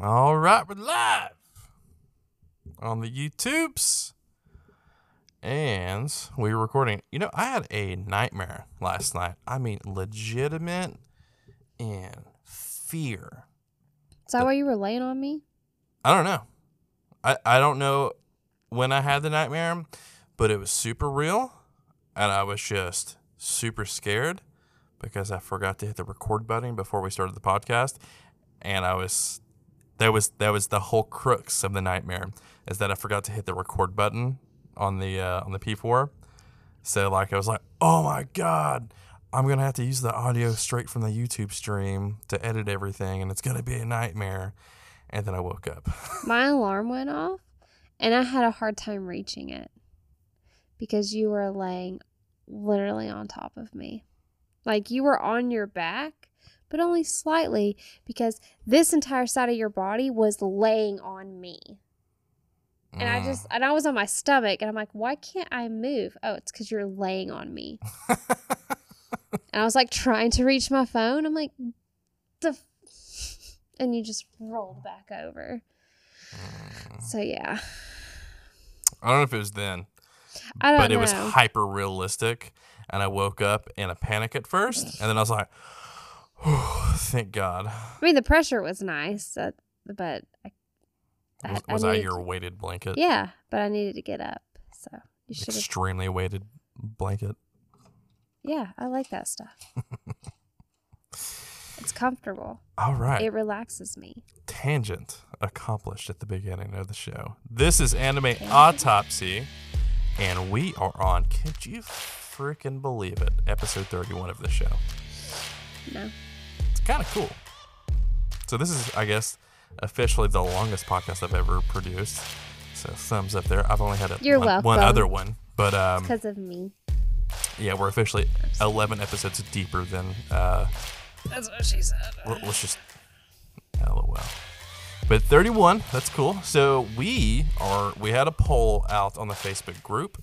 All right, we're live on the YouTubes. And we were recording. You know, I had a nightmare last night. I mean, legitimate and fear. Is that why you were laying on me? I don't know. I, I don't know when I had the nightmare, but it was super real. And I was just super scared because I forgot to hit the record button before we started the podcast. And I was that was that was the whole crux of the nightmare is that I forgot to hit the record button on the uh, on the P4. So like I was like, "Oh my god, I'm to have to use the audio straight from the YouTube stream to edit everything and it's to be a nightmare." And then I woke up. My alarm went off and I had a hard time reaching it because you were laying literally on top of me. Like you were on your back, but only slightly because this entire side of your body was laying on me. And I Mm. just, and I was on my stomach and I'm like, why can't I move? Oh, it's because you're laying on me. And I was like trying to reach my phone. I'm like, the, f-" and you just rolled back over. So yeah, I don't know if it was then, I don't but know. it was hyper realistic. And I woke up in a panic at first, and then I was like, "Thank God." I mean, the pressure was nice, uh, but I, I, Was, I was I needed your weighted blanket? yeah, but I needed to get up. So you should have. Extremely weighted blanket. Yeah, I like that stuff. it's comfortable. All right. It relaxes me. Tangent accomplished at the beginning of the show. This is Anime Autopsy, and we are on, could you freaking believe it, episode 31 of the show. No, kind of cool. So, this is, I guess, officially the longest podcast I've ever produced. So, thumbs up there. I've only had a, You're one, one other one. But um, because of me. yeah, we're officially 11 episodes deeper than uh, That's what she said. Let's just lol. But 31, that's cool. So we are we had a poll out on the Facebook group.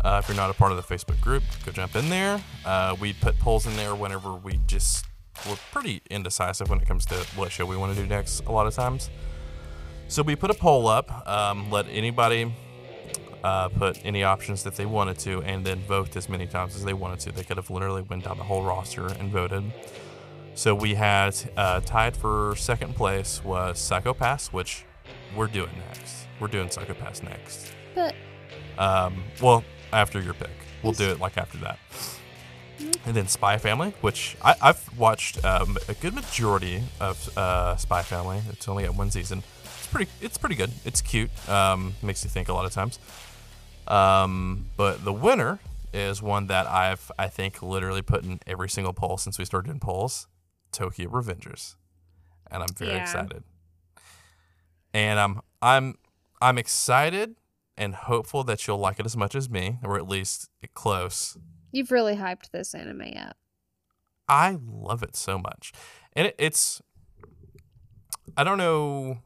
Uh, if you're not a part of the Facebook group, go jump in there. Uh, we put polls in there whenever we just we're pretty indecisive when it comes to what show we want to do next. A lot of times. So we put a poll up. Um, let anybody uh, put any options that they wanted to, and then vote as many times as they wanted to. They could have literally went down the whole roster and voted. So we had uh, tied for second place was Psycho-Pass, which we're doing next. We're doing Psycho-Pass next. But Um, well, after your pick, we'll do it like after that. And then Spy Family, which I, I've watched um, a good majority of uh, Spy Family. It's only got one season. It's pretty. It's pretty good. It's cute. Um, makes you think a lot of times. Um, but the winner is one that I've I think literally put in every single poll since we started doing polls. Tokyo Revengers, and I'm very Yeah. excited. And I'm I'm I'm excited and hopeful that you'll like it as much as me, or at least close. You've really hyped this anime up. I love it so much, and it, it's I don't know.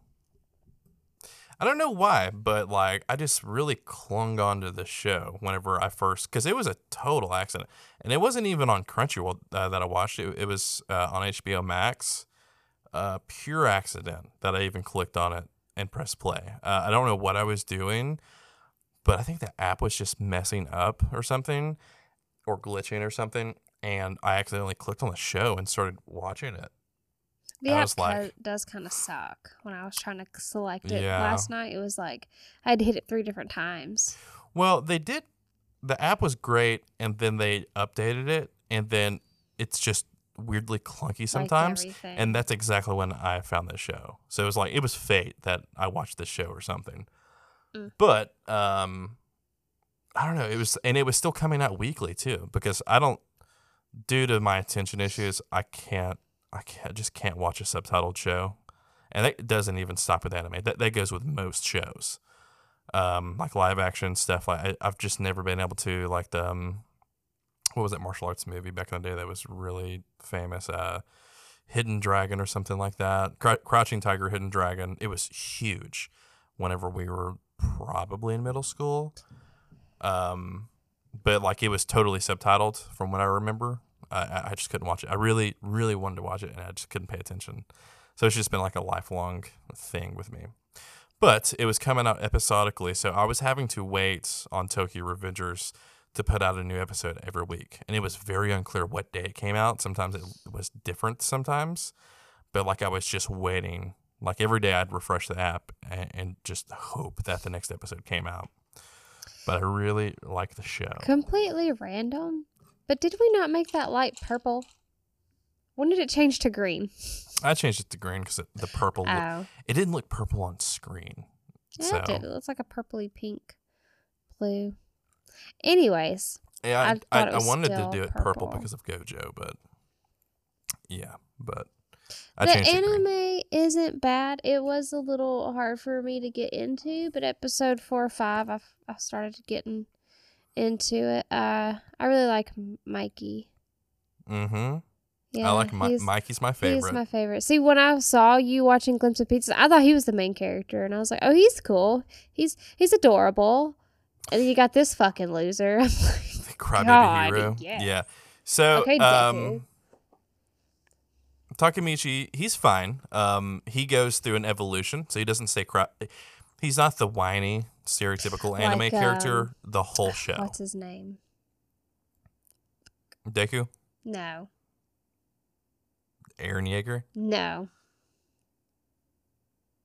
I don't know why, but like I just really clung onto the show whenever I first, because it was a total accident, and it wasn't even on Crunchyroll uh, that I watched. It, it was uh, on HBO Max. Uh, pure accident that I even clicked on it and pressed play. Uh, I don't know what I was doing, but I think the app was just messing up or something, or glitching or something, and I accidentally clicked on the show and started watching it. The app like- does kind of suck. When I was trying to select it Yeah. last night, it was like I had to hit it three different times. Well, they did. The app was great, and then they updated it, and then it's just weirdly clunky sometimes. everything. and that's exactly when I found this show. So it was like it was fate that I watched this show or something. Mm. But um, I don't know. It was, and it was still coming out weekly too, because I don't, due to my attention issues, I can't, I can't, just can't watch a subtitled show, and that doesn't even stop with anime. That that goes with most shows, um, like live action stuff. Like I, I've just never been able to like the um, what was that martial arts movie back in the day that was really famous? Uh, Hidden Dragon or something like that. Cr- Crouching Tiger, Hidden Dragon. It was huge whenever we were probably in middle school. Um, but like it was totally subtitled from what I remember. I, I- just couldn't watch it. I really, really wanted to watch it, and I just couldn't pay attention. So it's just been like a lifelong thing with me. But it was coming out episodically, so I was having to wait on Tokyo Revengers to put out a new episode every week. And it was very unclear what day it came out. Sometimes it was different sometimes. But like I was just waiting. Like every day I'd refresh the app and, and just hope that the next episode came out. But I really like the show. Completely random. But did we not make that light purple? When did it change to green? I changed it to green because the purple, look- Oh, it didn't look purple on screen. yeah, so it did. It looks like a purpley pink, blue. Anyways, Yeah, I I, I, I, wanted to do it purple. purple. because of Gojo, but yeah, but I the anime isn't bad. It was a little hard for me to get into, but episode four or five, I, I started getting into it. Uh, I really like Mikey. Mm-hmm. Yeah, I like Mi- Mikey's my favorite. He's my favorite. See, when I saw you watching Glimpse of Pizza, I thought he was the main character, and I was like, "Oh, he's cool. He's he's adorable." And then you got this fucking loser. I'm like, the crybaby God, hero. yes. Yeah. So Okay, um, Deku. Takemichi, he's fine. Um, he goes through an evolution, so he doesn't stay cry. He's not the whiny, stereotypical anime Like, character um, the whole show. What's his name? Deku, No, Eren Yeager, no.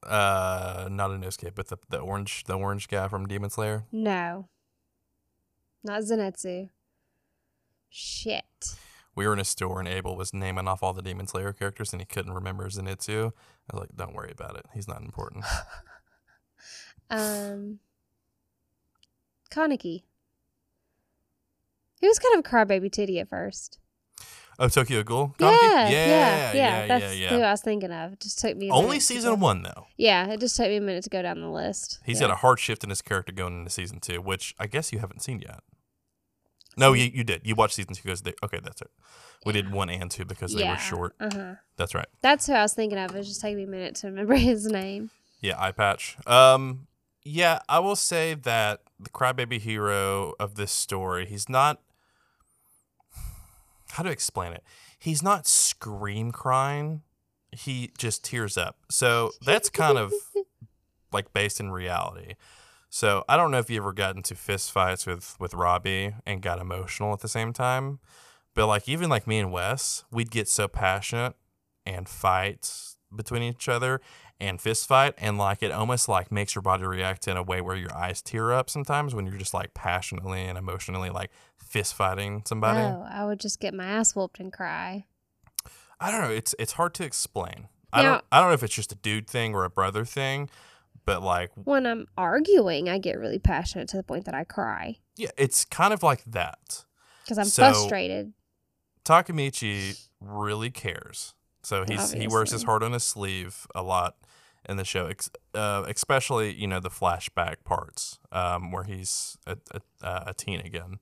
uh, not Inosuke, but the, the orange, the orange guy from Demon Slayer. No. Not Zenitsu. Shit. We were in a store and Abel was naming off all the Demon Slayer characters and he couldn't remember Zenitsu. I was like, don't worry about it. He's not important. Um Kaneki. He was kind of a crybaby titty at first. oh, Tokyo Ghoul? Yeah, yeah, yeah, yeah, yeah, That's who. I was thinking of. It just took me Only season one though. Yeah, it just took me a minute to go down the list. He's got a hard shift in his character going into season two, which I guess you haven't seen yet. No, you, you did. You watched season two because they okay, that's it. We did one and two because they yeah. were short. Uh-huh. That's right. That's who I was thinking of. It was just taking me a minute to remember his name. Yeah, eye patch. Um, yeah, I will say that the crybaby hero of this story, he's not. How to explain it? He's not scream crying. He just tears up. So that's kind of like based in reality. So I don't know if you ever got into fist fights with with Robbie and got emotional at the same time, but like even like me and Wes, we'd get so passionate and fight between each other and fist fight and like it almost like makes your body react in a way where your eyes tear up sometimes when you're just like passionately and emotionally like fist fighting somebody. Oh, I would just get my ass whooped and cry. I don't know. It's it's hard to explain. I don't I don't know if it's just a dude thing or a brother thing, but like When I'm arguing, I get really passionate to the point that I cry yeah, it's kind of like that. because I'm So- frustrated. Takamichi really cares. So he's he wears his heart on his sleeve a lot in the show, ex- uh, especially you know the flashback parts um, where he's a, a, uh, a teen again.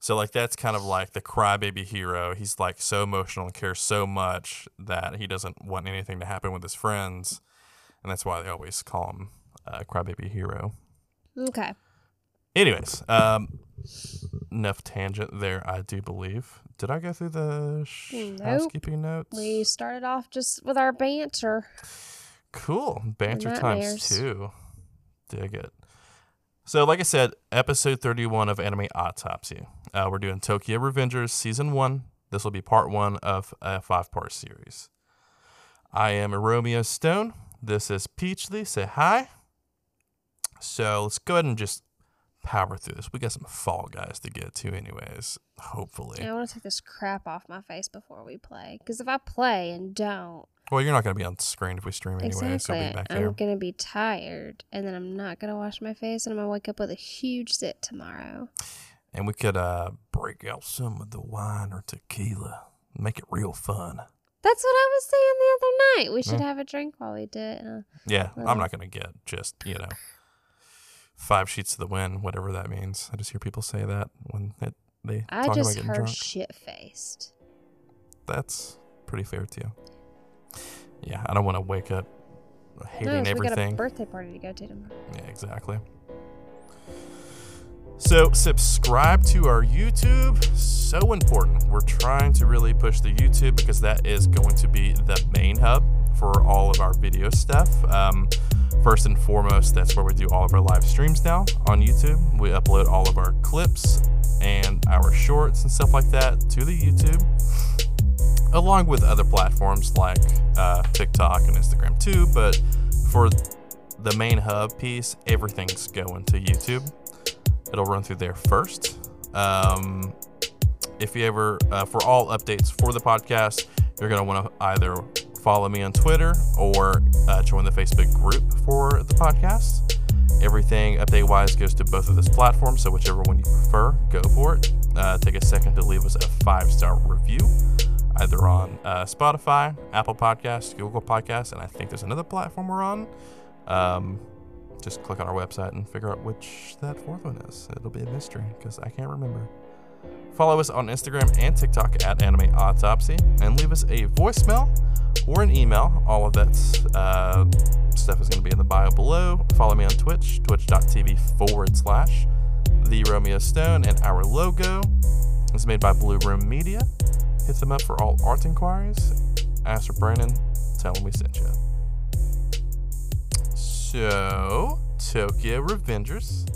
So like that's kind of like the crybaby hero. He's like so emotional and cares so much that he doesn't want anything to happen with his friends, and that's why they always call him uh, crybaby hero. Okay. Anyways, um, enough tangent there. I do believe. Did I go through the sh- Nope. housekeeping notes? We started off just with our banter. Cool. Banter times two. Dig it. So, like I said, episode 31 of Anime Autopsy. Uh, we're doing Tokyo Revengers season one. This will be part one of a five part series. I am Romeo Stone. This is Peachly. Say hi. So, let's go ahead and just power through this. We got some Fall Guys to get to, anyways. Hopefully. I want to take this crap off my face before we play. Because if I play and don't, Well, you're not going to be on screen if we stream anyway, so exactly, back I'm going to be tired. And then I'm not going to wash my face. And I'm going to wake up with a huge zit tomorrow. And we could uh, break out some of the wine or tequila, make it real fun. That's what I was saying the other night. We should Yeah. have a drink while we do it. Uh, Yeah, I'm not going to get just, you know, five sheets to the wind, whatever that means. I just hear people say that when it, they I talk just about getting heard shit faced. That's pretty fair too. Yeah, I don't want to wake up hating No, so we got a everything. birthday party to go to tomorrow. Yeah, exactly. So, subscribe to our YouTube. So important. We're trying to really push the YouTube because that is going to be the main hub for all of our video stuff. Um, first and foremost, that's where we do all of our live streams now on YouTube. We upload all of our clips and our shorts and stuff like that to the YouTube, along with other platforms like uh, TikTok and Instagram too. But for the main hub piece, everything's going to YouTube. It'll run through there first. Um, if you ever, uh, for all updates for the podcast, you're going to want to either follow me on Twitter or uh, join the Facebook group for the podcast. Everything update wise goes to both of those platforms, so whichever one you prefer, go for it. Uh, take a second to leave us a five star review, either on uh, Spotify, Apple Podcasts, Google Podcasts, and I think there's another platform we're on. Um, just click on our website and figure out which that fourth one is. It'll be a mystery because I can't remember. Follow us on Instagram and TikTok at Anime Autopsy and leave us a voicemail or an email. All of that uh, stuff is going to be in the bio below. Follow me on Twitch, twitch.tv forward slash the Romeo Stone, and our logo is made by Blue Room Media. Hit them up for all art inquiries. Ask for Brandon, tell him we sent you. So, Tokyo Revengers.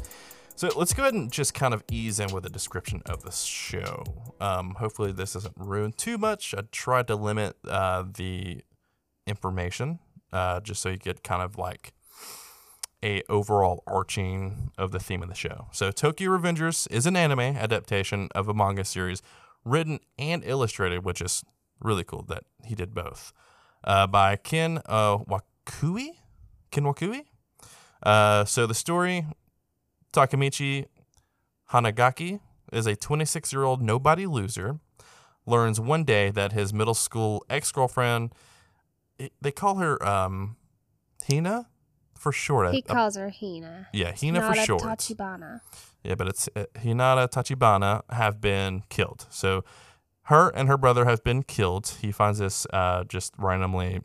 So let's go ahead and just kind of ease in with a description of the show. Um, hopefully, this doesn't ruin too much. I tried to limit uh, the information uh, just so you get kind of like a overall arching of the theme of the show. So Tokyo Revengers is an anime adaptation of a manga series written and illustrated, which is really cool that he did both, uh, by Ken uh, Wakui. Ken Wakui. Uh, so the story, Takamichi Hanagaki is a 26 year old nobody loser, learns one day that his middle school ex girlfriend, they call her um, Hina for short. He I- I- calls her Hina. yeah, Hina for Not a short. Tachibana. Yeah, but it's uh, Hinata Tachibana have been killed. So her and her brother have been killed. He finds this uh, just randomly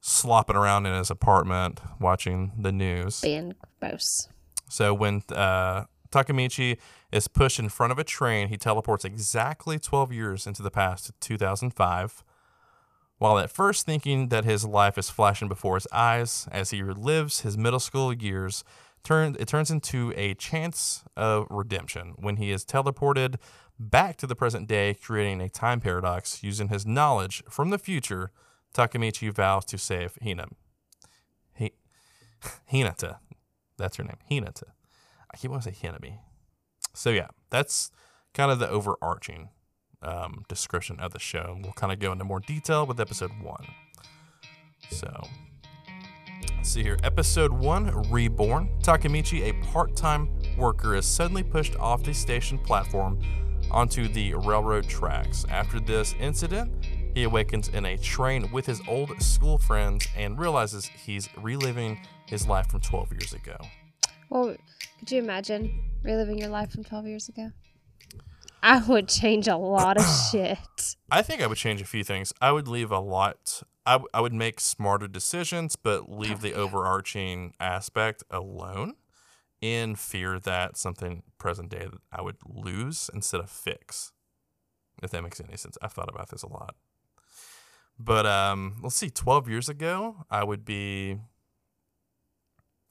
slopping around in his apartment watching the news. Being gross. So when uh, Takemichi is pushed in front of a train, he teleports exactly 12 years into the past to 2005. While at first thinking that his life is flashing before his eyes as he relives his middle school years, turn, it turns into a chance of redemption when he is teleported back to the present day, creating a time paradox using his knowledge from the future. Takemichi vows to save Hina. He, Hinata. That's her name. Hinata. I keep wanting to say Hinabi. So yeah, that's kind of the overarching um, description of the show. We'll kind of go into more detail with episode one. So let's see here. Episode one, Reborn. Takemichi, a part-time worker, is suddenly pushed off the station platform onto the railroad tracks. After this incident, he awakens in a train with his old school friends and realizes he's reliving his life from 12 years ago. Well, could you imagine reliving your life from 12 years ago? I would change a lot of shit. I think I would change a few things. I would leave a lot. I, w- I would make smarter decisions, but leave the oh, overarching aspect alone in fear that something present day that I would lose instead of fix. If that makes any sense. I've thought about this a lot. But um, let's see. Twelve years ago, I would be.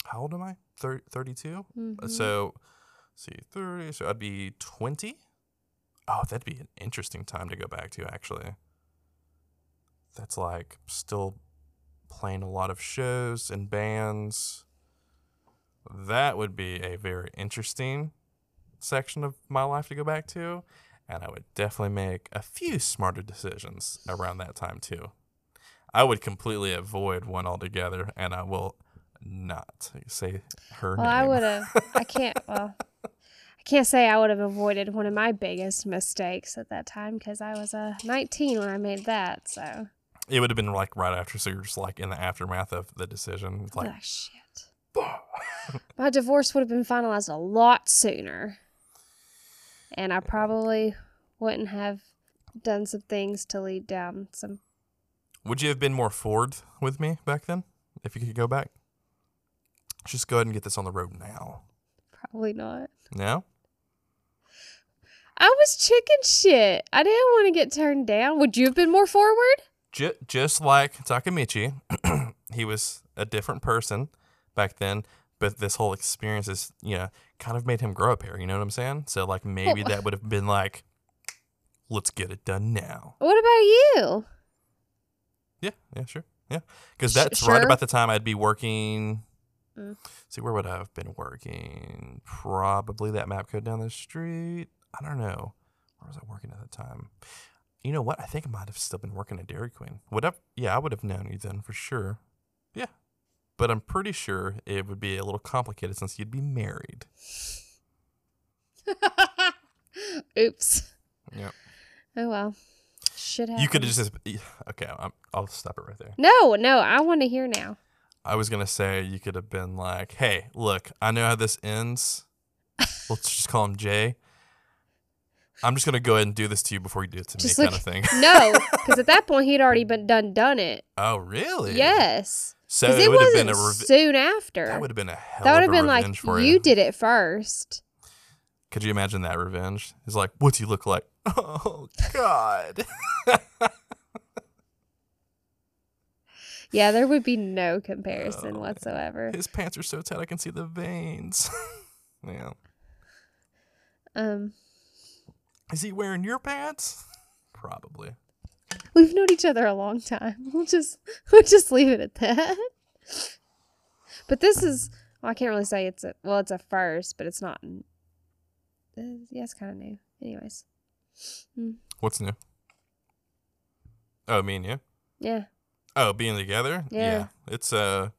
How old am I? Thir- Thirty-two. Mhm. So, let's see, 30. So I'd be 20. Oh, that'd be an interesting time to go back to, actually. That's like still playing a lot of shows and bands. That would be a very interesting section of my life to go back to. And I would definitely make a few smarter decisions around that time, too. I would completely avoid one altogether, and I will not say her name. Well, name. I would have. I can't. Well, I can't say I would have avoided one of my biggest mistakes at that time because I was uh, 19 when I made that. So, It would have been like right after, so you're just like in the aftermath of the decision. It's like, ah, shit. My divorce would have been finalized a lot sooner, and I probably wouldn't have done some things to lead down some. would you have been more forward with me back then if you could go back? Just go ahead and get this on the road now. Probably not. No? I was chicken shit. I didn't want to get turned down. Would you have been more forward? J- just like Takamichi, he was a different person back then, but this whole experience is, you know, kind of made him grow up here. You know what I'm saying? So, like, maybe that would have been like, let's get it done now. What about you? Yeah, yeah, sure. Yeah. Because that's right about the time I'd be working. Mm. See, where would I have been working? Probably that Mapco down the street. I don't know. Where was I working at the time? You know what? I think I might have still been working at Dairy Queen. Would have? Yeah, I would have known you then for sure. Yeah. But I'm pretty sure it would be a little complicated since you'd be married. Oops. Yeah. Oh well. Should have. You could have just. Okay, I'm, I'll stop it right there. No, no. I want to hear now. I was gonna say you could have been like, "Hey, look, I know how this ends. Let's just call him Jay. I'm just gonna go ahead and do this to you before you do it to Just me, like- kind of thing." No, because at that point he'd already been done done it. oh, really? Yes. So it, it, would have wasn't been a rev- soon after. that would have been a hell That would of have a been like you you. did it first. Could you imagine that revenge? He's like, "What's he look like?" Oh God. Yeah, there would be no comparison Oh, whatsoever. His pants are so tight I can see the veins. yeah. Um, Is he wearing your pants? Probably. We've known each other a long time. We'll just we'll just leave it at that. But this is well, I can't really say it's a well, it's a first, but it's not. Uh, yeah, it's kind of new. Anyways, What's new? Oh, me and you. yeah, Oh, being together? Yeah. It's a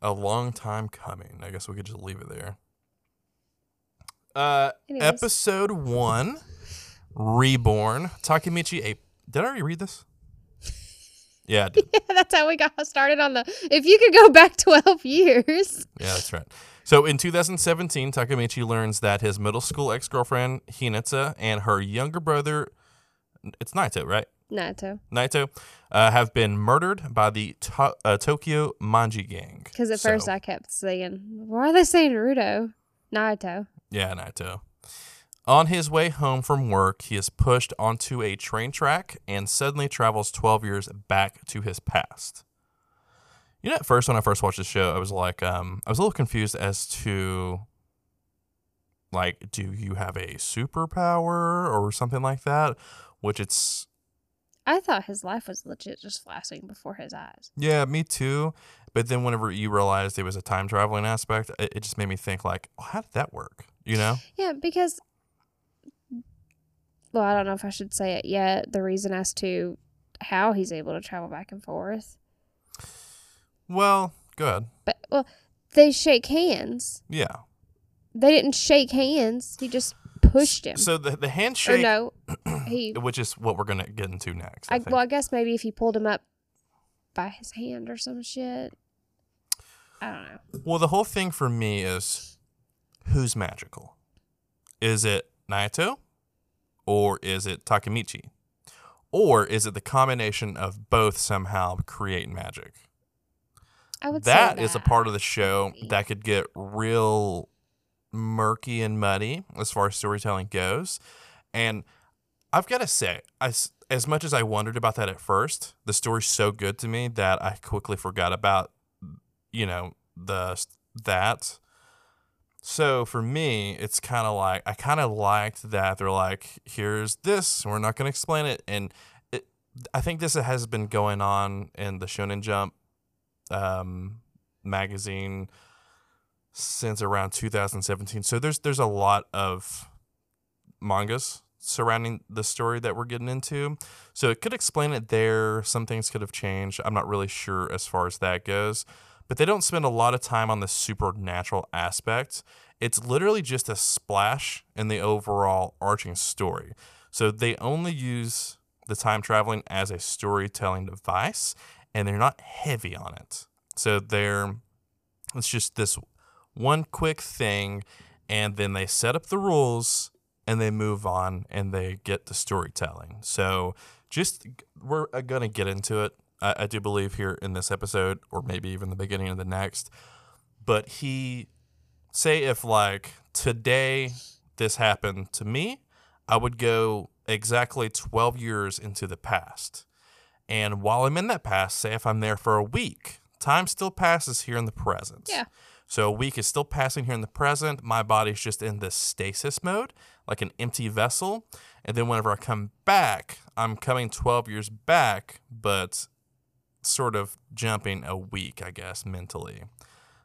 a long time coming. I guess we could just leave it there. Uh Anyways. episode 1 Reborn. Takemichi a Did I already read this? Yeah, yeah. That's how we got started on the. If you could go back twelve years, Yeah, that's right. So in 2017, Takamichi learns that his middle school ex-girlfriend Hinata and her younger brother it's Naito, right? Naito. Naito uh, have been murdered by the to- uh, Tokyo Manji gang. Because at So- first I kept saying, "Why are they saying Naruto?" Naito. Yeah, Naito. On his way home from work, he is pushed onto a train track and suddenly travels 12 years back to his past. You know, at first, when I first watched the show, I was like, um, I was a little confused as to, like, do you have a superpower or something like that? Which it's, I thought his life was legit just flashing before his eyes. yeah, me too. But then whenever you realized it was a time traveling aspect, it, it just made me think, like, how did that work? You know? Yeah, because well, I don't know if I should say it yet. The reason as to how he's able to travel back and forth, Well, good. but well, they shake hands. Yeah. They didn't shake hands. He just pushed him. So the the or handshake, no, he. which is what we're gonna get into next. I, I, well, I guess maybe if he pulled him up by his hand or some shit. I don't know. well, the whole thing for me is who's magical? Is it Naito, or is it Takemichi, or is it the combination of both somehow create magic? I would say that is a part of the show that could get real murky and muddy as far as storytelling goes. And I've got to say, as, as much as I wondered about that at first, the story's so good to me that I quickly forgot about, you know, the that. So for me, it's kind of like I kind of liked that they're like, here's this, we're not going to explain it, and it, I think this has been going on in the Shonen Jump um, magazine since around 2017. So there's there's a lot of mangas surrounding the story that we're getting into. So it could explain it there. Some things could have changed. I'm not really sure as far as that goes. But they don't spend a lot of time on the supernatural aspect. It's literally just a splash in the overall arching story. So they only use the time traveling as a storytelling device and they're not heavy on it. So they're it's just this one quick thing and then they set up the rules and they move on and they get to storytelling. So just we're uh, going to get into it. I, I do believe here in this episode or maybe even the beginning of the next. But he say if like today this happened to me, I would go exactly 12 years into the past. And while I'm in that past, say if I'm there for a week, time still passes here in the present. Yeah. So a week is still passing here in the present. My body's just in this stasis mode, like an empty vessel. And then whenever I come back, I'm coming 12 years back, but sort of jumping a week, I guess, mentally.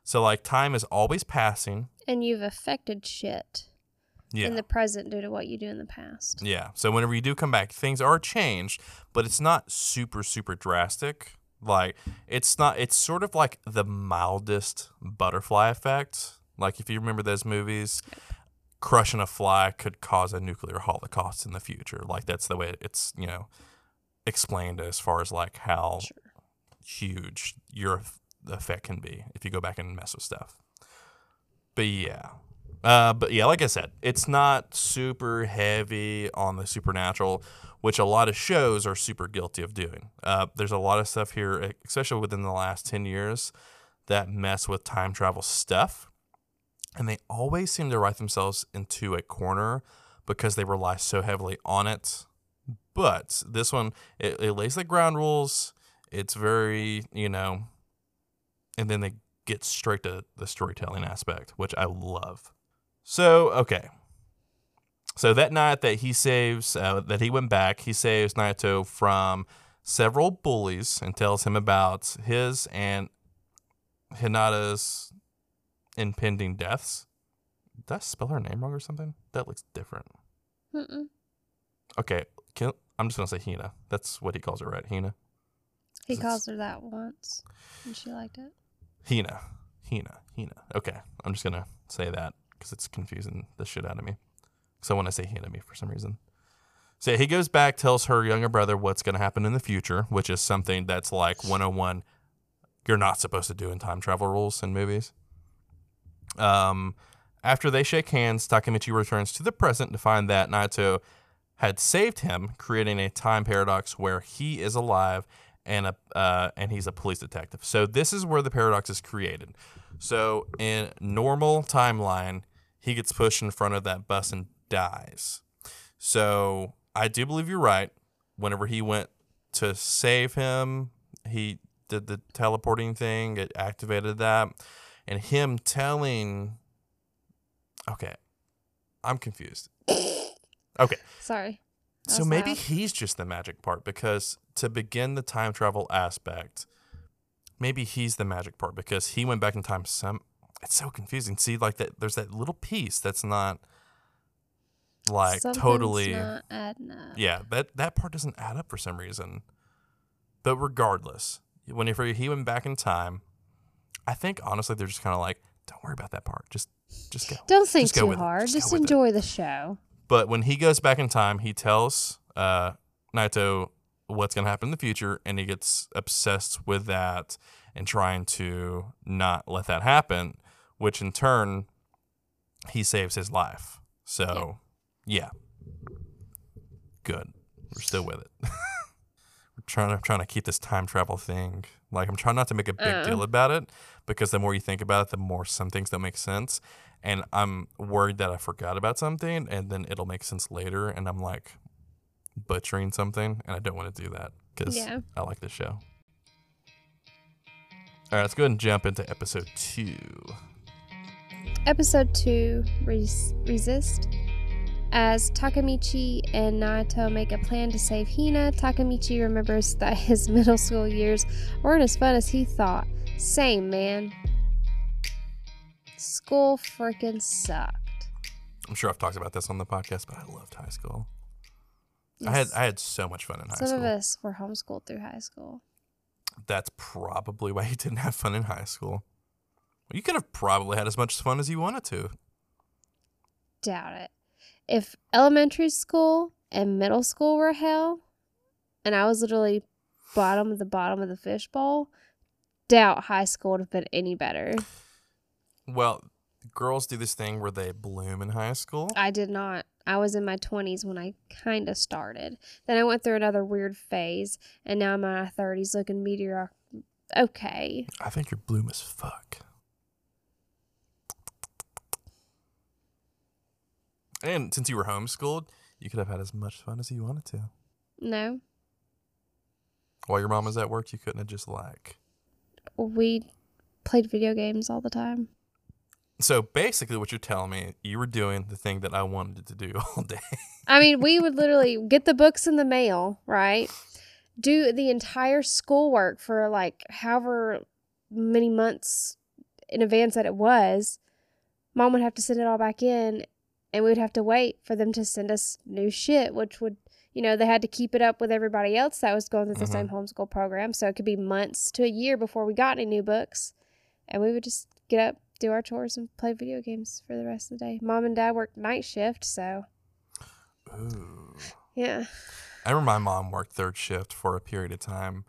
So like time is always passing. And you've affected shit Yeah. in the present due to what you do in the past. Yeah. So whenever you do come back, things are changed, but it's not super, super drastic. Like it's not it's sort of like the mildest butterfly effect. Like if you remember those movies, crushing a fly could cause a nuclear holocaust in the future. Like that's the way it's, you know, explained as far as like how Sure. Huge your effect can be if you go back and mess with stuff. But yeah. Uh, but yeah, like I said, it's not super heavy on the supernatural, which a lot of shows are super guilty of doing. Uh, there's a lot of stuff here, especially within the last 10 years, that mess with time travel stuff. And they always seem to write themselves into a corner because they rely so heavily on it. But this one, it, it lays the ground rules. It's very, you know, and then they get straight to the storytelling aspect, which I love. So, okay. So that night that he saves, uh, that he went back, he saves Naito from several bullies and tells him about his and Hinata's impending deaths. Did I spell her name wrong or something? That looks different. Mm-mm. Okay, can, I'm just gonna say Hina. That's what he calls her, right? Hina. He calls her that once, and she liked it. Hina. Hina. Hina. Okay. I'm just going to say that because it's confusing the shit out of me. So when I say Hina me for some reason. So he goes back, tells her younger brother what's going to happen in the future, which is something that's like 101 you're not supposed to do in time travel rules in movies. Um, after they shake hands, Takemichi returns to the present to find that Naito had saved him, creating a time paradox where he is alive and a uh, and he's a police detective. So this is where the paradox is created. So in normal timeline, he gets pushed in front of that bus and dies. So I do believe you're right. Whenever he went to save him, he did the teleporting thing. It activated that, and him telling. Okay, I'm confused. Okay, Sorry. So maybe he's just the magic part because to begin the time travel aspect, maybe he's the magic part because he went back in time. Some it's so confusing. See, like that, there's that little piece that's not like Something's totally. not up. Yeah, that that part doesn't add up for some reason. But regardless, whenever he went back in time, I think honestly they're just kind of like, don't worry about that part. Just just go. Don't think Just too hard. Just Just with it. enjoy the show. But when he goes back in time, he tells uh, Naito what's going to happen in the future, and he gets obsessed with that and trying to not let that happen, which in turn, he saves his life. So, yeah. Good. We're still with it. We're trying to trying to keep this time travel thing. Like I'm trying not to make a big Uh. deal about it because the more you think about it, the more some things don't make sense. And I'm worried that I forgot about something and then it'll make sense later and I'm like butchering something and I don't want to do that because Yeah. I like this show. All right, let's go ahead and jump into episode two. Episode 2 Res- Resist. As Takamichi and Naito make a plan to save Hina, Takamichi remembers that his middle school years weren't as fun as he thought. Same, man. School freaking sucked. I'm sure I've talked about this on the podcast, but I loved high school. I had I had so much fun in high Some school. Some of us were homeschooled through high school. That's probably why you didn't have fun in high school. You could have probably had as much fun as you wanted to. Doubt it. If elementary school and middle school were hell, and I was literally bottom of the bottom of the fishbowl, doubt high school would have been any better. Well, girls do this thing where they bloom in high school. I did not. I was in my 20s when I kind of started. Then I went through another weird phase, and now I'm in my 30s looking meteor. Okay. I think you're bloom as fuck. And since you were homeschooled, you could have had as much fun as you wanted to. No. While your mom was at work, you couldn't have just like. We played video games all the time. So basically, what you're telling me, you were doing the thing that I wanted to do all day. I mean, we would literally get the books in the mail, right? Do the entire schoolwork for like however many months in advance that it was. Mom would have to send it all back in, and we would have to wait for them to send us new shit, which would, you know, they had to keep it up with everybody else that was going through the same mm-hmm. homeschool program. So it could be months to a year before we got any new books. And we would just get up, do our chores, and play video games for the rest of the day. Mom and dad worked night shift, so Ooh. yeah. I remember my mom worked third shift for a period of time.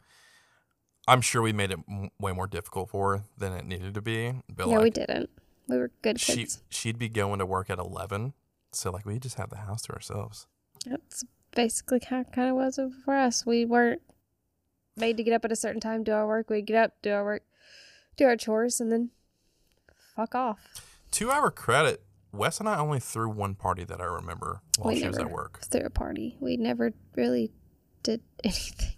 I'm sure we made it m- way more difficult for her than it needed to be. But yeah, like, we didn't. We were good she kids. she'd be going to work at 11, so like we just had the house to ourselves. That's basically how kind of was it for us. We weren't made to get up at a certain time, do our work. We'd get up, do our work, do our chores, and then fuck off. To our credit, Wes and I only threw one party that I remember while We she was at work, Through a party. We never really did anything.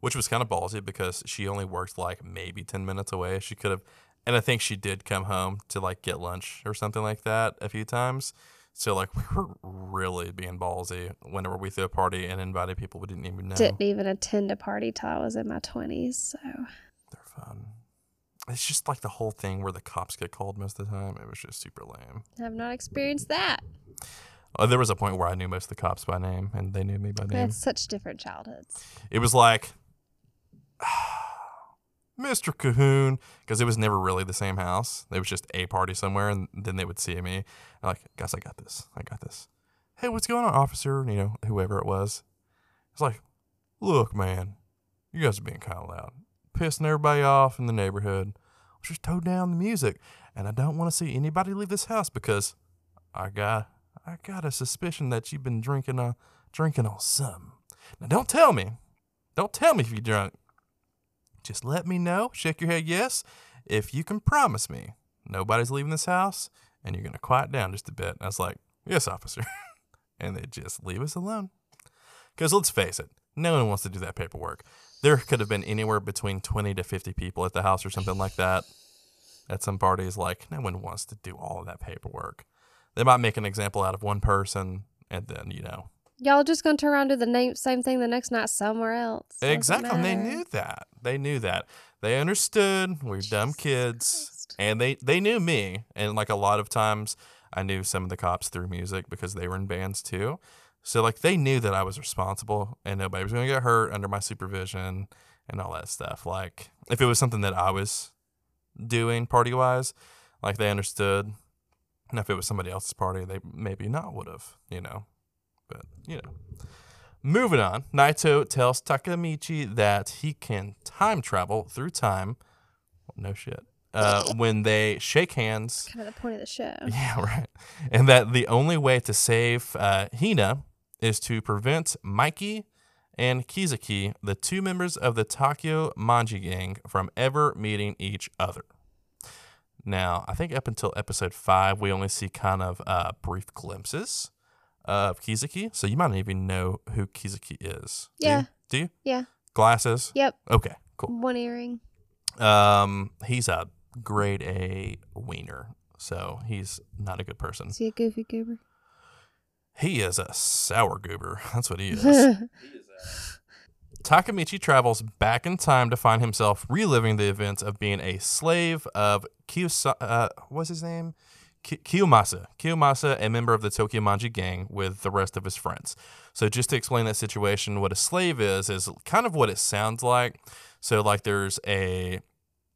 which was kind of ballsy because she only worked like maybe 10 minutes away. She could have, and I think she did come home to like get lunch or something like that a few times. So like we were really being ballsy whenever we threw a party and invited people we didn't even know. Didn't even attend a party till I was in my twenties. So They're fun. It's just like the whole thing where the cops get called most of the time. It was just super lame. I have not experienced that. Uh, there was a point where I knew most of the cops by name, and they knew me by We name. had such different childhoods. It was like, Mr. Cahoon, because it was never really the same house. It was just a party somewhere, and then they would see me. And like, guys, I got this. I got this. Hey, what's going on, officer? You know, whoever it was. It's like, look, man, you guys are being kind of loud, pissing everybody off in the neighborhood. Let's just tone down the music, and I don't want to see anybody leave this house because I got, I got a suspicion that you've been drinking, uh, drinking on some. Now, don't tell me. Don't tell me if you're drunk. Just let me know. Shake your head yes. If you can promise me nobody's leaving this house and you're to quiet down just a bit. And I was like, yes, officer. and they just leave us alone. Because let's face it, no one wants to do that paperwork. There could have been anywhere between 20 to 50 people at the house or something like that at some parties. Like, no one wants to do all of that paperwork. They might make an example out of one person and then, you know, Y'all just gonna turn around and do the name, same thing the next night somewhere else. Doesn't Exactly. And they knew that. They knew that. They understood. We're dumb kids. Christ. And they, they knew me. And like a lot of times I knew some of the cops through music because they were in bands too. So like they knew that I was responsible and nobody was gonna get hurt under my supervision and all that stuff. Like if it was something that I was doing party wise, like they understood. And if it was somebody else's party, they maybe not would have, you know. But you know. Moving on, Naito tells Takamichi that he can time travel through time. No shit. Uh, when they shake hands. Kind of the point of the show. Yeah, right. And that the only way to save uh, Hina is to prevent Mikey and Kizuki, the two members of the Tokyo Manji gang, from ever meeting each other. Now, I think up until episode five, we only see kind of uh, brief glimpses of Kizuki. So you might not even know who Kizuki is. Do you? Yeah. Do you? Yeah. Glasses? Yep. Okay, cool. One earring. Um, he's a grade A wiener, so he's not a good person. Is he a goofy goober. He is a sour goober. That's what he is. Takamichi travels back in time to find himself reliving the events of being a slave of Kiyosaki. Uh, what's his name? Ki- Kiyomasa. Kiyomasa, a member of the Tokyo Manji gang with the rest of his friends. So, just to explain that situation, what a slave is, is kind of what it sounds like. So, like, there's a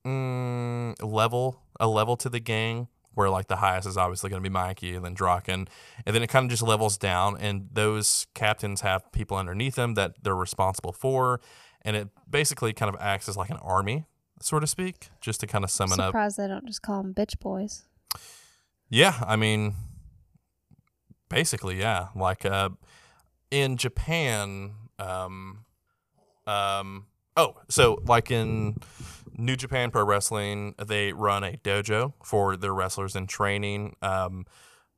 mm, level, a level to the gang where, like, the highest is obviously going to be Mikey and then Draken. And then it kind of just levels down, and those captains have people underneath them that they're responsible for. And it basically kind of acts as like an army, so to speak, just to kind of sum it up. Surprised they don't just call them bitch boys. Yeah, I mean, basically, yeah. Like uh, in Japan, um, um, oh, so like in New Japan Pro Wrestling, they run a dojo for their wrestlers in training. Um,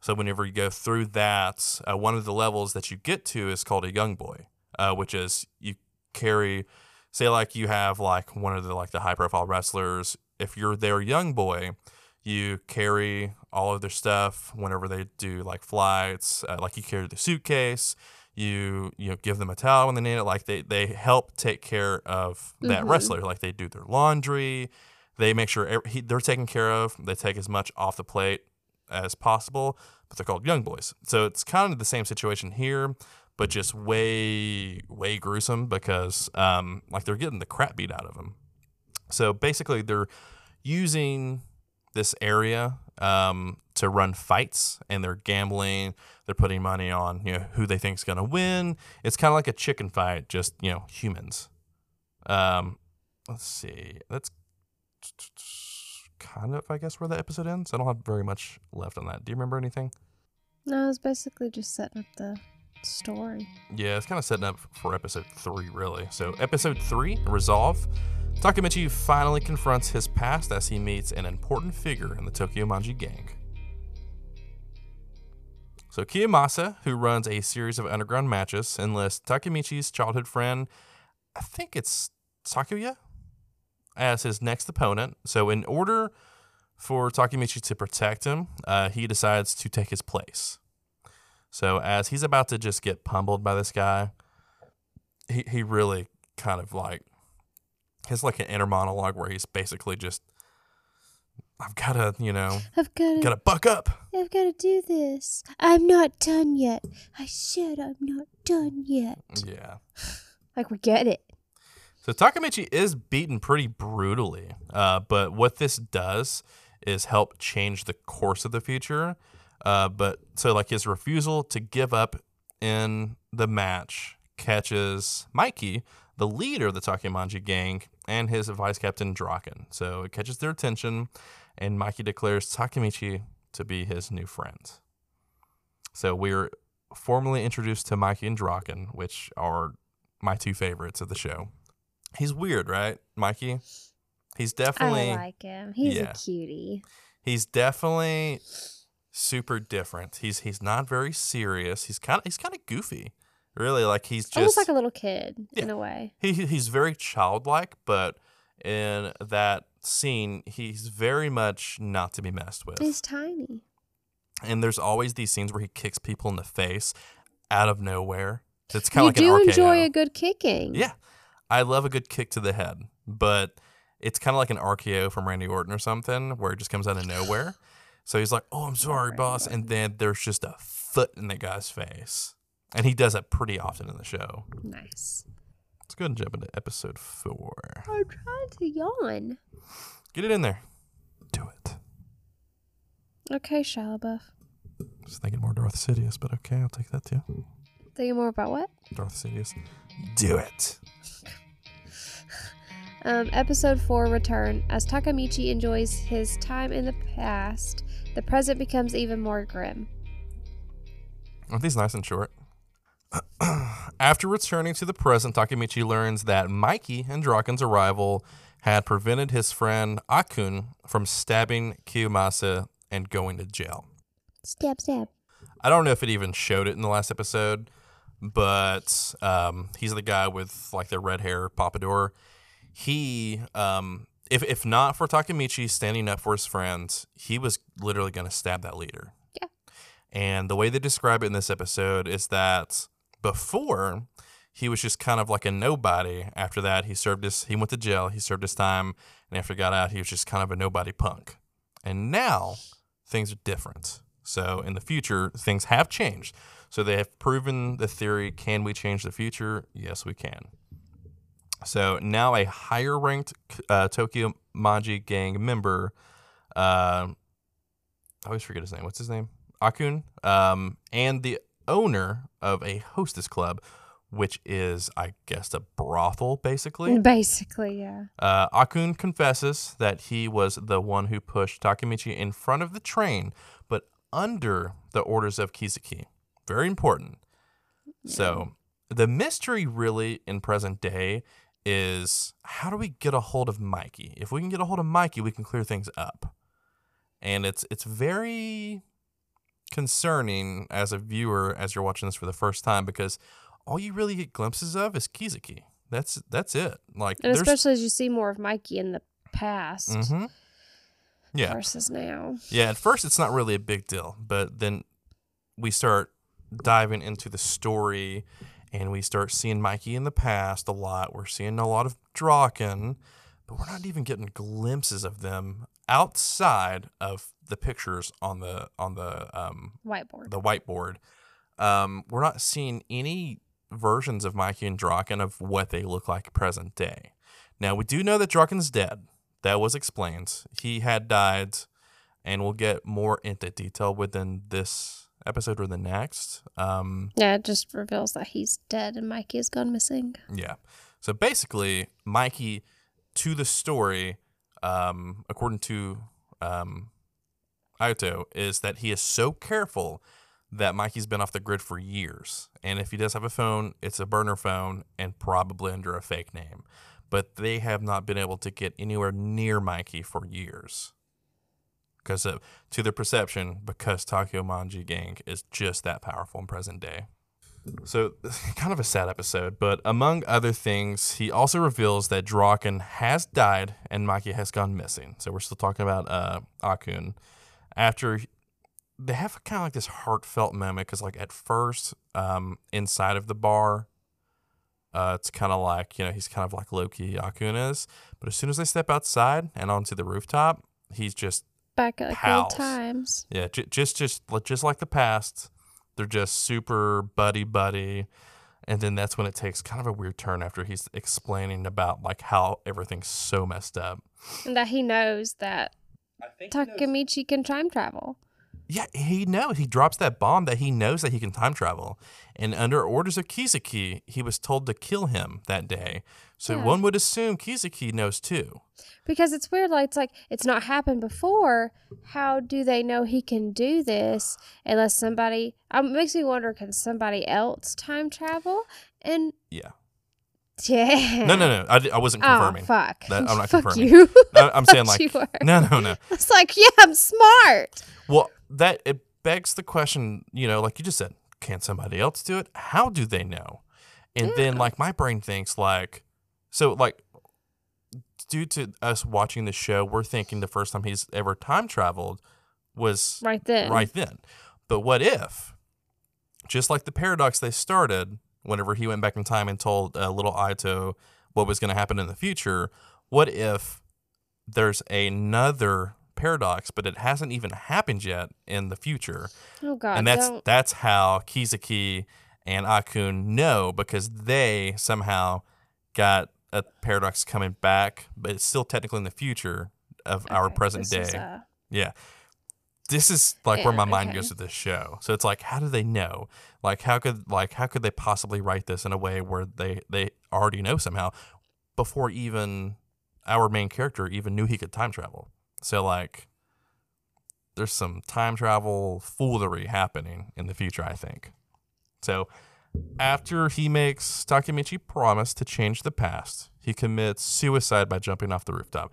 so whenever you go through that, uh, one of the levels that you get to is called a young boy, uh, which is you carry say like you have like one of the like the high profile wrestlers. If you're their young boy, you carry all of their stuff whenever they do like flights. Uh, like you carry the suitcase. You you know give them a towel when they need it. Like they they help take care of that Mhm. wrestler. Like they do their laundry. They make sure ev- he, they're taken care of. They take as much off the plate as possible, but they're called young boys. So it's kind of the same situation here, but just way way gruesome because um, like they're getting the crap beat out of them. So basically, they're using this area um, to run fights, and they're gambling. They're putting money on you know who they think is going to win. It's kind of like a chicken fight, just you know humans. Um, let's see. That's kind of, I guess, where the episode ends. I don't have very much left on that. Do you remember anything? No, it's basically just setting up the story. Yeah, it's kind of setting up for episode three, really. So, episode three, Resolve. Takemichi finally confronts his past as he meets an important figure in the Tokyo Manji gang. So, Kiyomasa, who runs a series of underground matches, enlists Takemichi's childhood friend, I think it's Sakuya, as his next opponent. So, in order for Takemichi to protect him, uh, he decides to take his place. So as he's about to just get pummeled by this guy, he he really kind of like has like an inner monologue where he's basically just I've gotta, you know, I've got to. gotta buck up. I've got to do this. I'm not done yet. I said I'm not done yet. Yeah. Like we get it. So Takemichi is beaten pretty brutally, uh, but what this does is help change the course of the future. Uh, but so like his refusal to give up in the match catches Mikey, the leader of the Takemanji gang, and his vice captain Draken. So it catches their attention, and Mikey declares Takemichi to be his new friend. So we're formally introduced to Mikey and Draken, which are my two favorites of the show. He's weird, right, Mikey? He's definitely I like him. He's yeah. a cutie. he's definitely super different. He's he's not very serious. He's kind of he's kind of goofy. Really, like he's just Almost like a little kid in a way. he- he's very childlike, but in that scene, he's very much not to be messed with. He's tiny. and there's always these scenes where he kicks people in the face out of nowhere. It's kind of like do an RKO. enjoy a good kicking. Yeah. I love a good kick to the head, but it's kind of like an RKO from Randy Orton or something where it just comes out of nowhere. So he's like, "Oh, I'm sorry, boss," and then there's just a foot in the guy's face, and he does it pretty often in the show. Nice. Let's go ahead and jump into episode four. I'm trying to yawn. Get it in there. Do it. Okay, Shia LaBeouf. Just thinking more Darth Sidious, but okay, I'll take that too. Thinking more about what? Darth Sidious. Do it. Um, episode 4 Return. As Takemichi enjoys his time in the past, the present becomes even more grim. Aren't these nice and short? After returning to the present, Takemichi learns that Mikey and Draken's arrival had prevented his friend Akun from stabbing Kiyomasa and going to jail. Stab, stab. I don't know if it even showed it in the last episode, but um, he's the guy with like the red hair pompadour. He, um, if if not for Takemichi standing up for his friends, he was literally going to stab that leader. Yeah. And the way they describe it in this episode is that before he was just kind of like a nobody. After that, he served his he went to jail. He served his time, and after he got out, he was just kind of a nobody punk. And now things are different. So in the future, things have changed. So they have proven the theory can we change the future? Yes, we can. So now a higher ranked uh, Tokyo Manji gang member, uh, I always forget his name. What's his name? Akun, um, and the owner of a hostess club, which is, I guess, a brothel, basically. Basically, yeah. Uh, Akun confesses that he was the one who pushed Takemichi in front of the train, but under the orders of Kizuki. Very important. So, the mystery really in present day is how do we get a hold of Mikey? If we can get a hold of Mikey, we can clear things up. And it's it's very concerning as a viewer as you're watching this for the first time because all you really get glimpses of is Kizuki. That's that's it. Like And there's especially as you see more of Mikey in the past hmm Yeah. versus now. Yeah, at first it's not really a big deal, but then we start diving into the story and we start seeing Mikey in the past a lot. We're seeing a lot of Draken, but we're not even getting glimpses of them outside of the pictures on the on the um Whiteboard. the whiteboard. Um, we're not seeing any versions of Mikey and Draken of what they look like present day. Now we do know that Draken's dead. That was explained. He had died, and we'll get more into detail within this episode or the next. Um, Yeah, it just reveals that he's dead and Mikey has gone missing. yeah. So basically, Mikey to the story, um, according to um, Aito, is that he is so careful that Mikey's been off the grid for years. And if he does have a phone, it's a burner phone and probably under a fake name. But they have not been able to get anywhere near Mikey for years. Because of, to their perception, because Tokyo Manji Gang is just that powerful in present day. So, kind of a sad episode, but among other things, he also reveals that Draken has died and Mikey has gone missing. So, we're still talking about uh, Akun. After they have kind of like this heartfelt moment, because, like, at first, um, inside of the bar, uh, it's kind of like, you know, he's kind of like Loki Akun is. But as soon as they step outside and onto the rooftop, he's just Back at Pals. old times. yeah, j- just just like- just like the past, they're just super buddy buddy, and then that's when it takes kind of a weird turn after he's explaining about like how everything's so messed up. And that he knows that Takemichi can time travel. Yeah, he knows. He drops that bomb that he knows that he can time travel, and under orders of Kizuki, he was told to kill him that day. So Yeah. one would assume Kizuki knows too. Because it's weird, like it's like it's not happened before. How do they know he can do this unless somebody? Um, it makes me wonder: Can somebody else time travel? And Yeah. Yeah, No, no, no. I, I wasn't oh, confirming. Oh fuck! That- I'm not fuck confirming. you. I, I'm saying like no, no, no. It's like yeah, I'm smart. Well, that it begs the question, you know, like you just said, can somebody else do it? How do they know? And then like my brain thinks like so like due to us watching the show, we're thinking the first time he's ever time traveled was Right then, right then. But what if just like the paradox they started whenever he went back in time and told uh, little Aito what was going to happen in the future, what if there's another paradox but it hasn't even happened yet in the future? Oh god, and that's don't. that's how Kizuki and Akun know because they somehow got a paradox coming back, but it's still technically in the future of our present this is, day. uh, Yeah. This is like where my mind okay. goes with this show. So it's like, how do they know? Like, how could like how could they possibly write this in a way where they they already know somehow before even our main character even knew he could time travel? So like, there's some time travel foolery happening in the future. I think. So after he makes Takemichi promise to change the past, he commits suicide by jumping off the rooftop.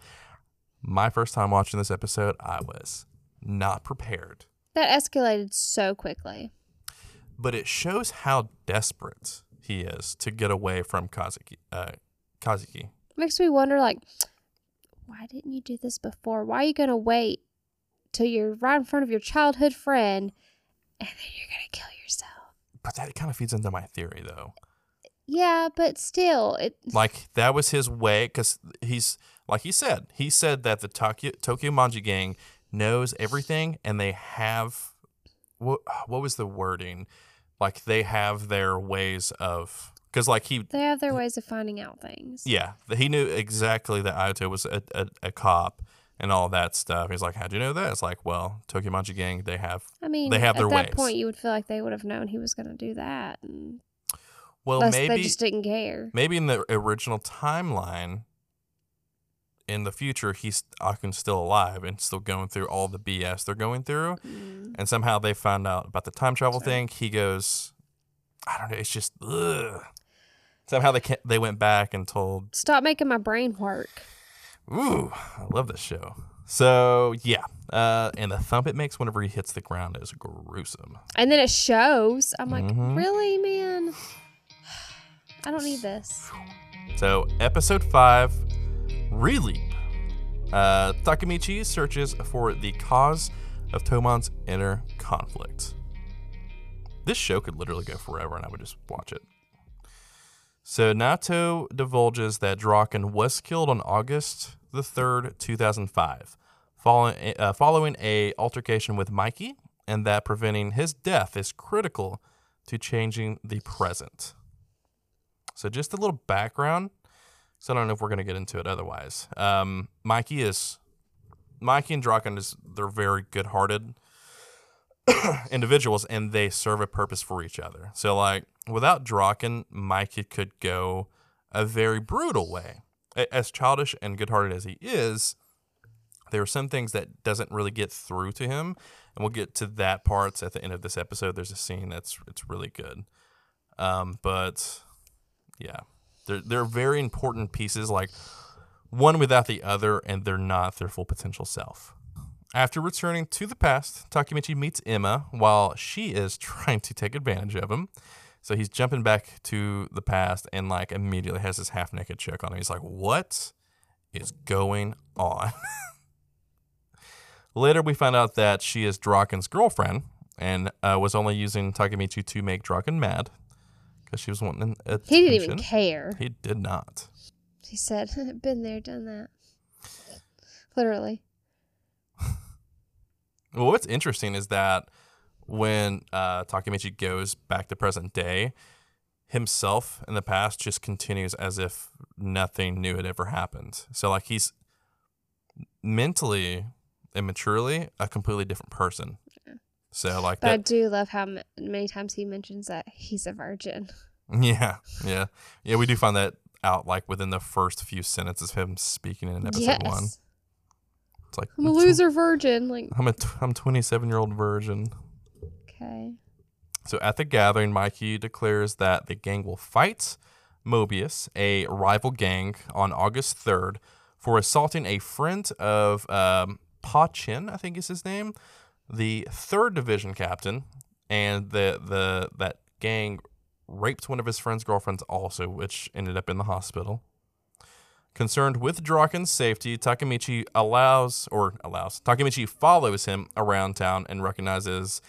My first time watching this episode, I was not prepared. that escalated so quickly. But it shows how desperate he is to get away from Kazuki. Uh, Kazuki. Makes me wonder, like, why didn't you do this before? Why are you gonna wait till you're right in front of your childhood friend, and then you're gonna kill yourself? But that kind of feeds into my theory, though. Yeah, but still, it. Like that was his way, because he's like he said. He said that the Tokyo Tokyo Manji gang knows everything, and they have what what was the wording? Like they have their ways of because like he They have their ways of finding out things. Yeah, he knew exactly that Ayato was a, a, a cop and all that stuff. He's like, "How'd you know that?" It's like, "Well, Tokyo Manji Gang, they have." I mean, They have at their that ways. point, you would feel like they would have known he was gonna do that, and Well, unless they maybe just didn't care. maybe in the original timeline, in the future, he's Akun's still alive and still going through all the BS they're going through, Mm. and somehow they found out about the time travel Sorry. thing. He goes, "I don't know." It's just ugh. somehow they can't, they went back and told Stop making my brain work. Ooh, I love this show. So yeah, uh, and the thump it makes whenever he hits the ground is gruesome. And then it shows. I'm like, Mhm. really, man? I don't need this. So, episode five, Releap. Uh, Takemichi searches for the cause of Toman's inner conflict. This show could literally go forever, and I would just watch it. So Naoto divulges that Draken was killed on August the 3rd, 2005, following, uh, following a altercation with Mikey, and that preventing his death is critical to changing the present. So just a little background. So I don't know if we're going to get into it otherwise. Um, Mikey is Mikey and Draken is they're very good-hearted individuals, and they serve a purpose for each other. So like without Draken, Mikey could go a very brutal way. As childish and good-hearted as he is, there are some things that doesn't really get through to him, and we'll get to that parts at the end of this episode. There's a scene that's it's really good, um, but yeah, they're they're very important pieces. Like one without the other, and they're not their full potential self. After returning to the past, Takemichi meets Emma while she is trying to take advantage of him. So he's jumping back to the past and like immediately has this half naked chick on him. He's like, "What is going on?" Later, we find out that she is Draken's girlfriend and uh, was only using Takemichi to make Draken mad because she was wanting attention. He didn't even care. He did not. He said, "Been there, done that." Literally. Well, what's interesting is that when uh, Takemichi goes back to present day, himself in the past just continues as if nothing new had ever happened. So, like, he's mentally and maturely a completely different person. So, like, But I do love how m- many times he mentions that he's a virgin. yeah, yeah, yeah, we do find that out like within the first few sentences of him speaking in episode yes. one. It's like I'm a loser virgin. Like, I'm a t- I'm 27 year old virgin. okay. So at the gathering, Mikey declares that the gang will fight Mobius, a rival gang, on August 3rd for assaulting a friend of um, Pa Chin, I think is his name, the third division captain, and the the that gang raped one of his friend's girlfriends also, which ended up in the hospital. Concerned with Draken's safety, Takemichi allows or allows Takemichi follows him around town and recognizes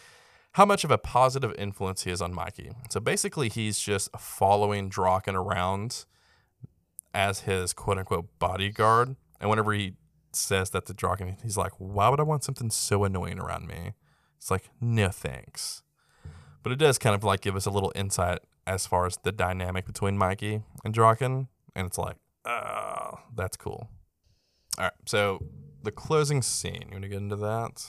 how much of a positive influence he is on Mikey. So basically, he's just following Draken around as his quote unquote bodyguard. And whenever he says that to Draken, he's like, Why would I want something so annoying around me? It's like, No thanks. But it does kind of like give us a little insight as far as the dynamic between Mikey and Draken. And it's like, Oh, that's cool. All right. So the closing scene, you want to get into that?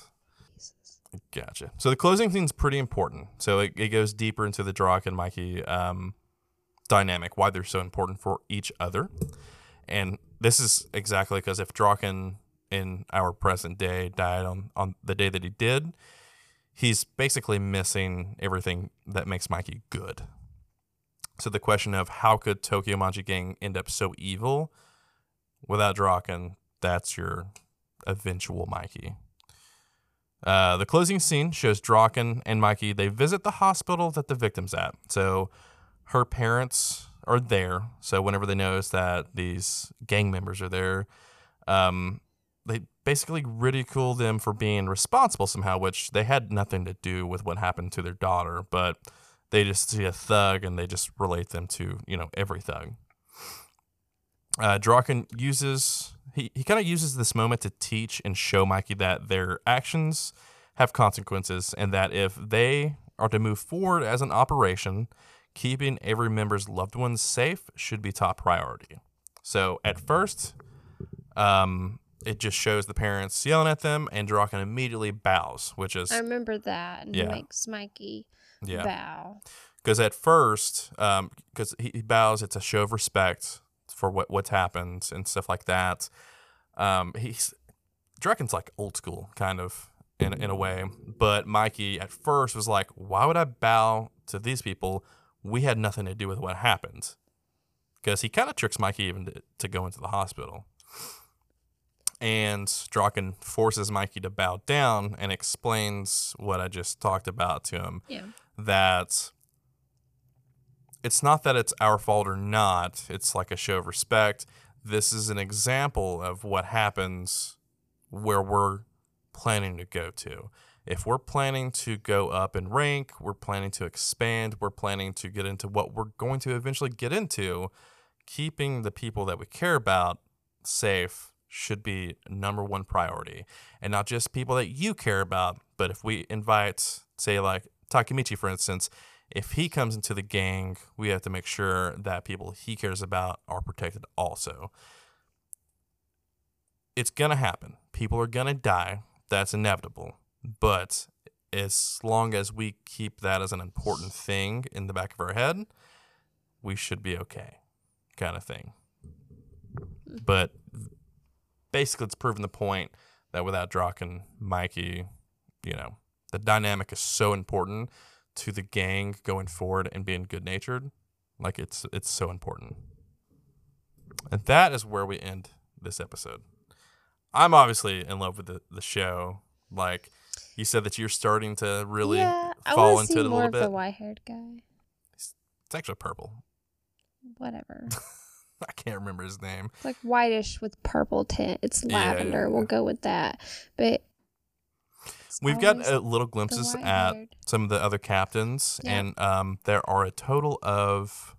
Gotcha. So the closing scene's pretty important. So it, it goes deeper into the Drock and Mikey um, dynamic, why they're so important for each other. And this is exactly because if Draken in our present day died on, on the day that he did, he's basically missing everything that makes Mikey good. So the question of how could Tokyo Manji Gang end up so evil without Draken, that's your eventual Mikey. Uh, the closing scene shows Draken and Mikey. They visit the hospital that the victim's at. So her parents are there. So whenever they notice that these gang members are there, um, they basically ridicule them for being responsible somehow, which they had nothing to do with what happened to their daughter. But they just see a thug and they just relate them to you know every thug. Uh, Draken uses he, he kind of uses this moment to teach and show Mikey that their actions have consequences and that if they are to move forward as an operation, keeping every member's loved ones safe should be top priority. So at first, um, it just shows the parents yelling at them, and Draken immediately bows, which is I remember that. And Yeah. makes Mikey yeah. bow. because at first, because he, he bows, it's a show of respect for what what's happened and stuff like that. Um, he's Draken's like old school, kind of in in a way, but Mikey at first was like, "Why would I bow to these people? We had nothing to do with what happened." Because he kind of tricks Mikey even to, to go into the hospital. And Draken forces Mikey to bow down and explains what I just talked about to him Yeah. that it's not that it's our fault or not. It's like a show of respect. This is an example of what happens where we're planning to go to. If we're planning to go up in rank, we're planning to expand, we're planning to get into what we're going to eventually get into, keeping the people that we care about safe should be number one priority. And not just people that you care about, but if we invite, say, like Takemichi, for instance, if he comes into the gang, we have to make sure that people he cares about are protected also. It's going to happen. People are going to die. That's inevitable. But as long as we keep that as an important thing in the back of our head, we should be okay, kind of thing. But basically, it's proven the point that without Drock and Mikey, you know, the dynamic is so important to the gang going forward and being good natured. Like it's it's so important. And that is where we end this episode. I'm obviously in love with the, the show. Like you said that you're starting to really yeah, fall into see it a more little of the white-haired guy. It's actually purple. Whatever. I can't remember his name. It's like whitish with purple tint. It's Yeah, yeah, lavender. yeah. We'll go with that. But We've got uh, little glimpses at some of the other captains, and um, there are a total of.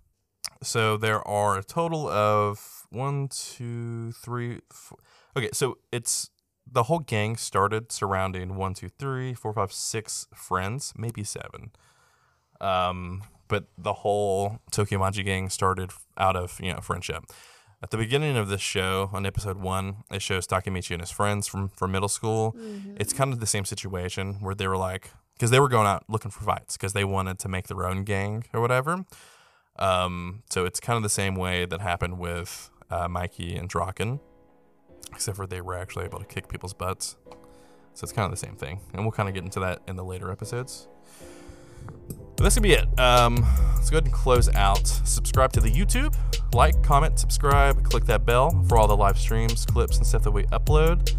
So there are a total of one, two, three, four. Okay, so it's the whole gang started surrounding one, two, three, four, five, six friends, maybe seven. Um, but the whole Tokyo Manji gang started out of you know friendship. At the beginning of this show, on episode one, it shows Takemichi and his friends from from middle school Mhm. it's kind of the same situation where they were like because they were going out looking for fights because they wanted to make their own gang or whatever um, so it's kind of the same way that happened with uh, mikey and draken except for they were actually able to kick people's butts. So it's kind of the same thing. And we'll kind of get into that in the later episodes. But that's gonna be it. Um, let's go ahead and close out. Subscribe to the youtube. Like comment subscribe click that bell for all the live streams clips and stuff that we upload.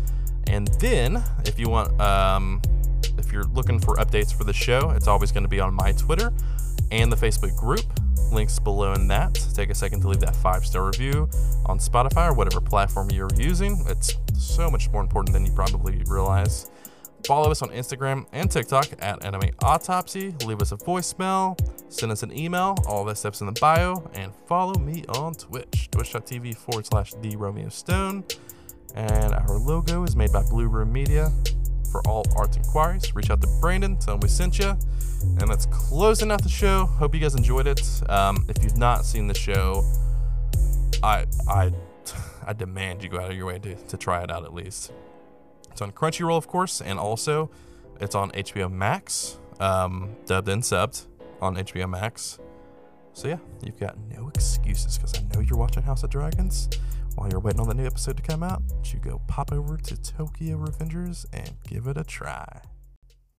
And then, if you want, um, if you're looking for updates for the show, it's always going to be on my Twitter and the Facebook group. Links below in that. Take a second to leave that five star review on Spotify or whatever platform you're using. It's so much more important than you probably realize. Follow us on Instagram and TikTok at Anime Autopsy. Leave us a voicemail. Send us an email. All that stuff's in the bio. And follow me on Twitch. Twitch.tv forward slash the Romeo Stone. And our logo is made by Blue Room Media. For all arts inquiries, reach out to Brandon, tell him we sent you. And that's closing out the show. Hope you guys enjoyed it. Um, if you've not seen the show, I I I demand you go out of your way to, to try it out at least. It's on Crunchyroll, of course, and also it's on HBO Max, um, dubbed and subbed on HBO Max. So yeah, you've got no excuses because I know you're watching House of Dragons. While you're waiting on the new episode to come out, you go pop over to Tokyo Revengers and give it a try.